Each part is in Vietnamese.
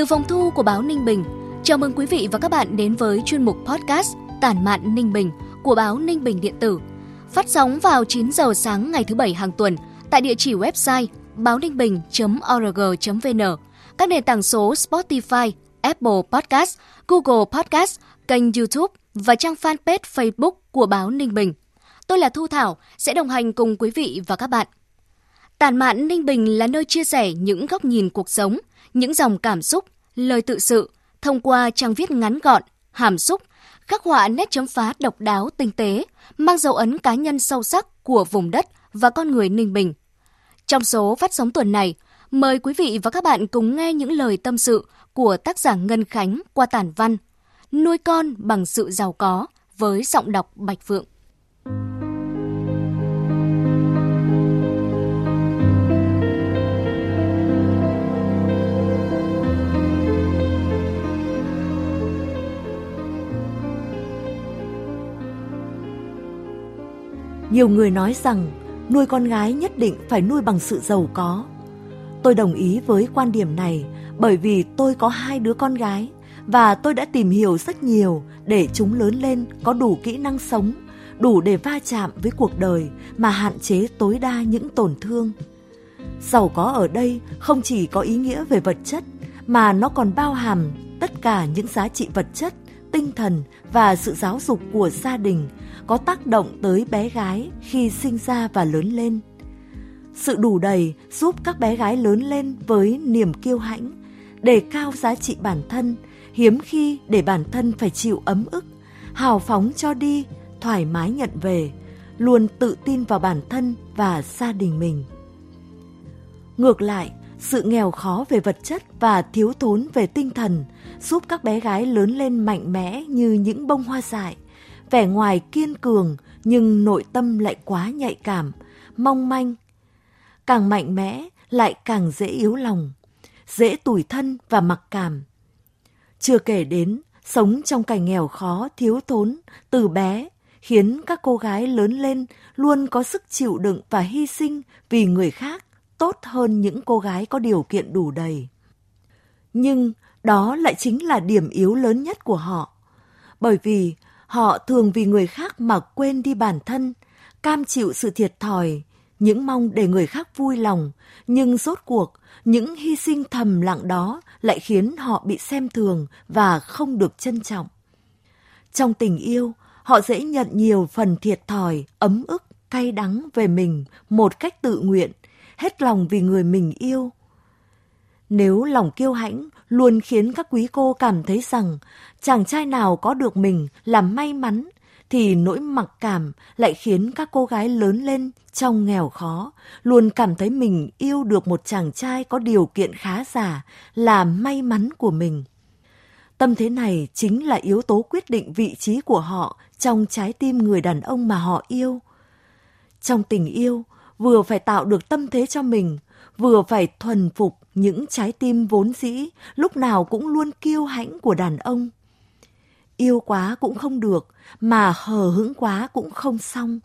Từ phòng thu của báo Ninh Bình, chào mừng quý vị và các bạn đến với chuyên mục podcast Tản mạn Ninh Bình của báo Ninh Bình Điện tử. Phát sóng vào 9 giờ sáng ngày thứ Bảy hàng tuần tại địa chỉ website báo ninh bình.org.vn, các nền tảng số Spotify, Apple Podcast, Google Podcast, kênh YouTube và trang fanpage Facebook của báo Ninh Bình. Tôi là Thu Thảo, sẽ đồng hành cùng quý vị và các bạn. Tản mạn Ninh Bình là nơi chia sẻ những góc nhìn cuộc sống, những dòng cảm xúc, lời tự sự thông qua trang viết ngắn gọn, hàm xúc, khắc họa nét chấm phá độc đáo tinh tế, mang dấu ấn cá nhân sâu sắc của vùng đất và con người Ninh Bình. Trong số phát sóng tuần này, mời quý vị và các bạn cùng nghe những lời tâm sự của tác giả Ngân Khánh qua tản văn Nuôi con bằng sự giàu có với giọng đọc Bạch Phượng. Nhiều người nói rằng nuôi con gái nhất định phải nuôi bằng sự giàu có. Tôi đồng ý với quan điểm này bởi vì tôi có hai đứa con gái và tôi đã tìm hiểu rất nhiều để chúng lớn lên có đủ kỹ năng sống, đủ để va chạm với cuộc đời mà hạn chế tối đa những tổn thương. Giàu có ở đây không chỉ có ý nghĩa về vật chất mà nó còn bao hàm tất cả những giá trị vật chất, tinh thần và sự giáo dục của gia đình có tác động tới bé gái khi sinh ra và lớn lên. Sự đủ đầy giúp các bé gái lớn lên với niềm kiêu hãnh, đề cao giá trị bản thân, hiếm khi để bản thân phải chịu ấm ức, hào phóng cho đi, thoải mái nhận về, luôn tự tin vào bản thân và gia đình mình. Ngược lại, sự nghèo khó về vật chất và thiếu thốn về tinh thần giúp các bé gái lớn lên mạnh mẽ như những bông hoa dại, vẻ ngoài kiên cường nhưng nội tâm lại quá nhạy cảm, mong manh. Càng mạnh mẽ lại càng dễ yếu lòng, dễ tủi thân và mặc cảm. Chưa kể đến sống trong cảnh nghèo khó thiếu thốn từ bé khiến các cô gái lớn lên luôn có sức chịu đựng và hy sinh vì người khác tốt hơn những cô gái có điều kiện đủ đầy. Nhưng đó lại chính là điểm yếu lớn nhất của họ. Bởi vì họ thường vì người khác mà quên đi bản thân, cam chịu sự thiệt thòi, những mong để người khác vui lòng, nhưng rốt cuộc những hy sinh thầm lặng đó lại khiến họ bị xem thường và không được trân trọng. Trong tình yêu, họ dễ nhận nhiều phần thiệt thòi, ấm ức, cay đắng về mình một cách tự nguyện, hết lòng vì người mình yêu. Nếu lòng kiêu hãnh luôn khiến các quý cô cảm thấy rằng chàng trai nào có được mình là may mắn, thì nỗi mặc cảm lại khiến các cô gái lớn lên trong nghèo khó, luôn cảm thấy mình yêu được một chàng trai có điều kiện khá giả là may mắn của mình. Tâm thế này chính là yếu tố quyết định vị trí của họ trong trái tim người đàn ông mà họ yêu. Trong tình yêu, vừa phải tạo được tâm thế cho mình, vừa phải thuần phục những trái tim vốn dĩ lúc nào cũng luôn kiêu hãnh của đàn ông. Yêu quá cũng không được, mà hờ hững quá cũng không xong.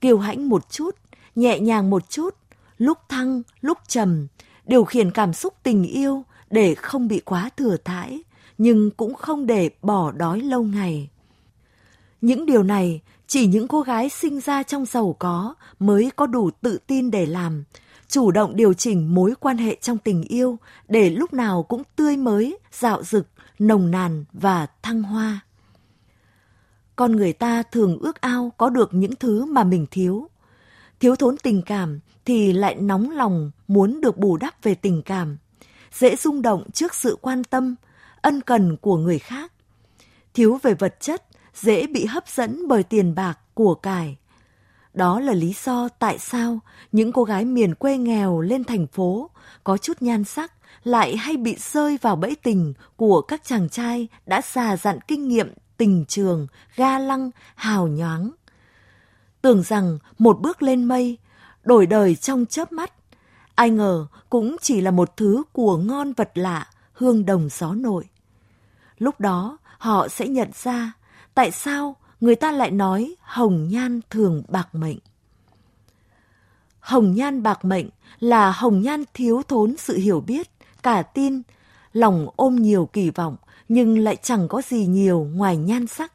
Kiêu hãnh một chút, nhẹ nhàng một chút, lúc thăng, lúc trầm, điều khiển cảm xúc tình yêu để không bị quá thừa thãi, nhưng cũng không để bỏ đói lâu ngày. Những điều này chỉ những cô gái sinh ra trong giàu có mới có đủ tự tin để làm, chủ động điều chỉnh mối quan hệ trong tình yêu để lúc nào cũng tươi mới, dạo dực, nồng nàn và thăng hoa. Con người ta thường ước ao có được những thứ mà mình thiếu. Thiếu thốn tình cảm thì lại nóng lòng muốn được bù đắp về tình cảm, dễ rung động trước sự quan tâm, ân cần của người khác. Thiếu về vật chất, dễ bị hấp dẫn bởi tiền bạc, của cải. Đó là lý do tại sao những cô gái miền quê nghèo lên thành phố có chút nhan sắc lại hay bị rơi vào bẫy tình của các chàng trai đã già dặn kinh nghiệm tình trường, ga lăng, hào nhoáng. Tưởng rằng một bước lên mây, đổi đời trong chớp mắt, ai ngờ cũng chỉ là một thứ của ngon vật lạ, hương đồng gió nội Lúc đó họ sẽ nhận ra tại sao người ta lại nói hồng nhan thường bạc mệnh. Hồng nhan bạc mệnh là hồng nhan thiếu thốn sự hiểu biết, cả tin, lòng ôm nhiều kỳ vọng nhưng lại chẳng có gì nhiều ngoài nhan sắc.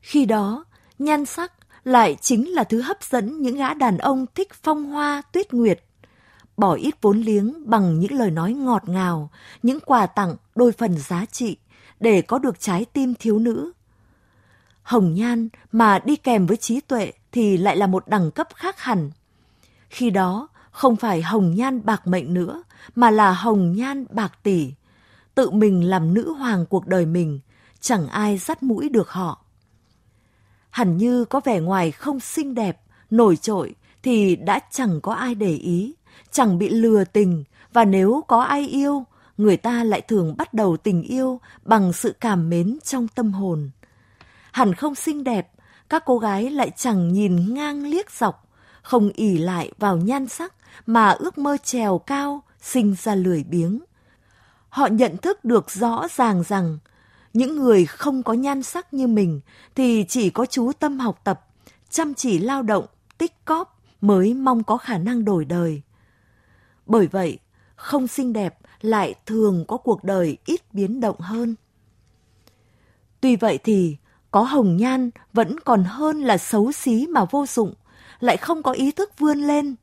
Khi đó, nhan sắc lại chính là thứ hấp dẫn những gã đàn ông thích phong hoa tuyết nguyệt. Bỏ ít vốn liếng bằng những lời nói ngọt ngào, những quà tặng đôi phần giá trị để có được trái tim thiếu nữ. Hồng nhan mà đi kèm với trí tuệ thì lại là một đẳng cấp khác hẳn. Khi đó, không phải hồng nhan bạc mệnh nữa, mà là hồng nhan bạc tỷ. Tự mình làm nữ hoàng cuộc đời mình, chẳng ai dắt mũi được họ. Hẳn như có vẻ ngoài không xinh đẹp, nổi trội thì đã chẳng có ai để ý, chẳng bị lừa tình và nếu có ai yêu, người ta lại thường bắt đầu tình yêu bằng sự cảm mến trong tâm hồn. Hẳn không xinh đẹp, các cô gái lại chẳng nhìn ngang liếc dọc, không ỉ lại vào nhan sắc mà ước mơ trèo cao, sinh ra lười biếng. Họ nhận thức được rõ ràng rằng những người không có nhan sắc như mình thì chỉ có chú tâm học tập, chăm chỉ lao động, tích cóp mới mong có khả năng đổi đời. Bởi vậy, không xinh đẹp lại thường có cuộc đời ít biến động hơn. Tuy vậy thì, có hồng nhan vẫn còn hơn là xấu xí mà vô dụng, lại không có ý thức vươn lên.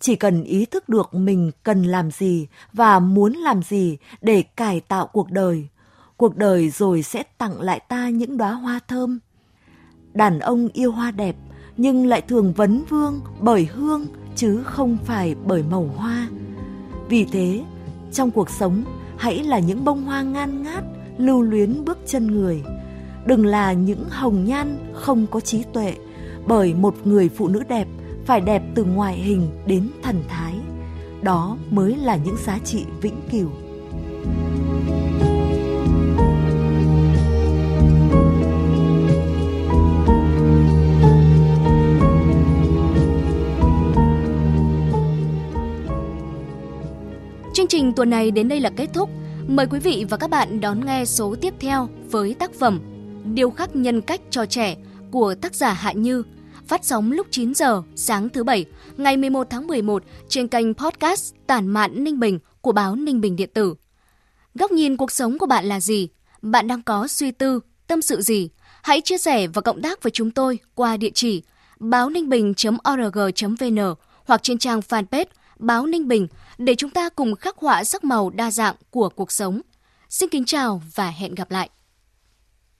Chỉ cần ý thức được mình cần làm gì và muốn làm gì để cải tạo cuộc đời, cuộc đời rồi sẽ tặng lại ta những đóa hoa thơm. Đàn ông yêu hoa đẹp nhưng lại thường vấn vương bởi hương chứ không phải bởi màu hoa. Vì thế, trong cuộc sống, hãy là những bông hoa ngan ngát, lưu luyến bước chân người. Đừng là những hồng nhan không có trí tuệ, bởi một người phụ nữ đẹp phải đẹp từ ngoại hình đến thần thái. Đó mới là những giá trị vĩnh cửu. Chương trình tuần này đến đây là kết thúc. Mời quý vị và các bạn đón nghe số tiếp theo với tác phẩm Điều khắc nhân cách cho trẻ của tác giả Hạ Như, phát sóng lúc 9 giờ sáng thứ Bảy, ngày 11 tháng 11 trên kênh podcast Tản mạn Ninh Bình của báo Ninh Bình Điện tử. Góc nhìn cuộc sống của bạn là gì? Bạn đang có suy tư, tâm sự gì? Hãy chia sẻ và cộng tác với chúng tôi qua địa chỉ báo ninh bình.org.vn hoặc trên trang fanpage Báo Ninh Bình để chúng ta cùng khắc họa sắc màu đa dạng của cuộc sống. Xin kính chào và hẹn gặp lại!